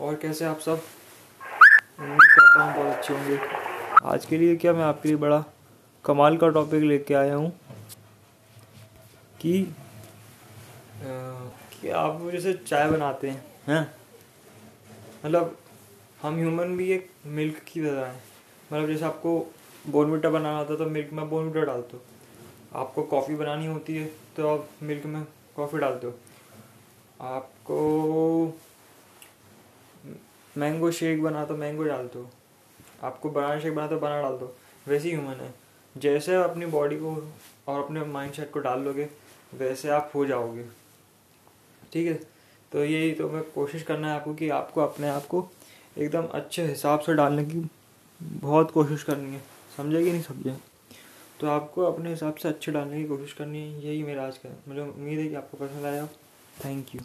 और कैसे आप सब? उम्मीद करता हूँ बहुत अच्छे होंगे। आज के लिए क्या मैं आपके लिए बड़ा कमाल का टॉपिक लेके आया हूँ कि कि आप जैसे चाय बनाते हैं। हैं। मतलब हम ह्यूमन भी एक मिल्क की तरह हैं। मतलब जैसे आपको बोनविटा बनाना होता है तो मिल्क में बोनविटा डालते हो आपको कॉफ़ी बनानी होती है तो आप मिल्क में कॉफ़ी डालते हो आपको मैंगो शेक बना तो मैंगो डाल दो। आपको बनाना शेक बना तो बना डाल दो। वैसे ही ह्यूमन है। जैसे आप अपनी बॉडी को और अपने माइंड सेट को डाल लोगे, वैसे आप हो जाओगे। ठीक है? तो यही तो मैं कोशिश करना है आपको कि आपको अपने आप को एकदम अच्छे हिसाब से डालने की बहुत कोशिश करनी है। समझे कि नहीं समझे? तो आपको अपने हिसाब से अच्छे डालने की कोशिश करनी है। यही मेरा आज का मुझे उम्मीद है कि आपको पसंद आया। Thank you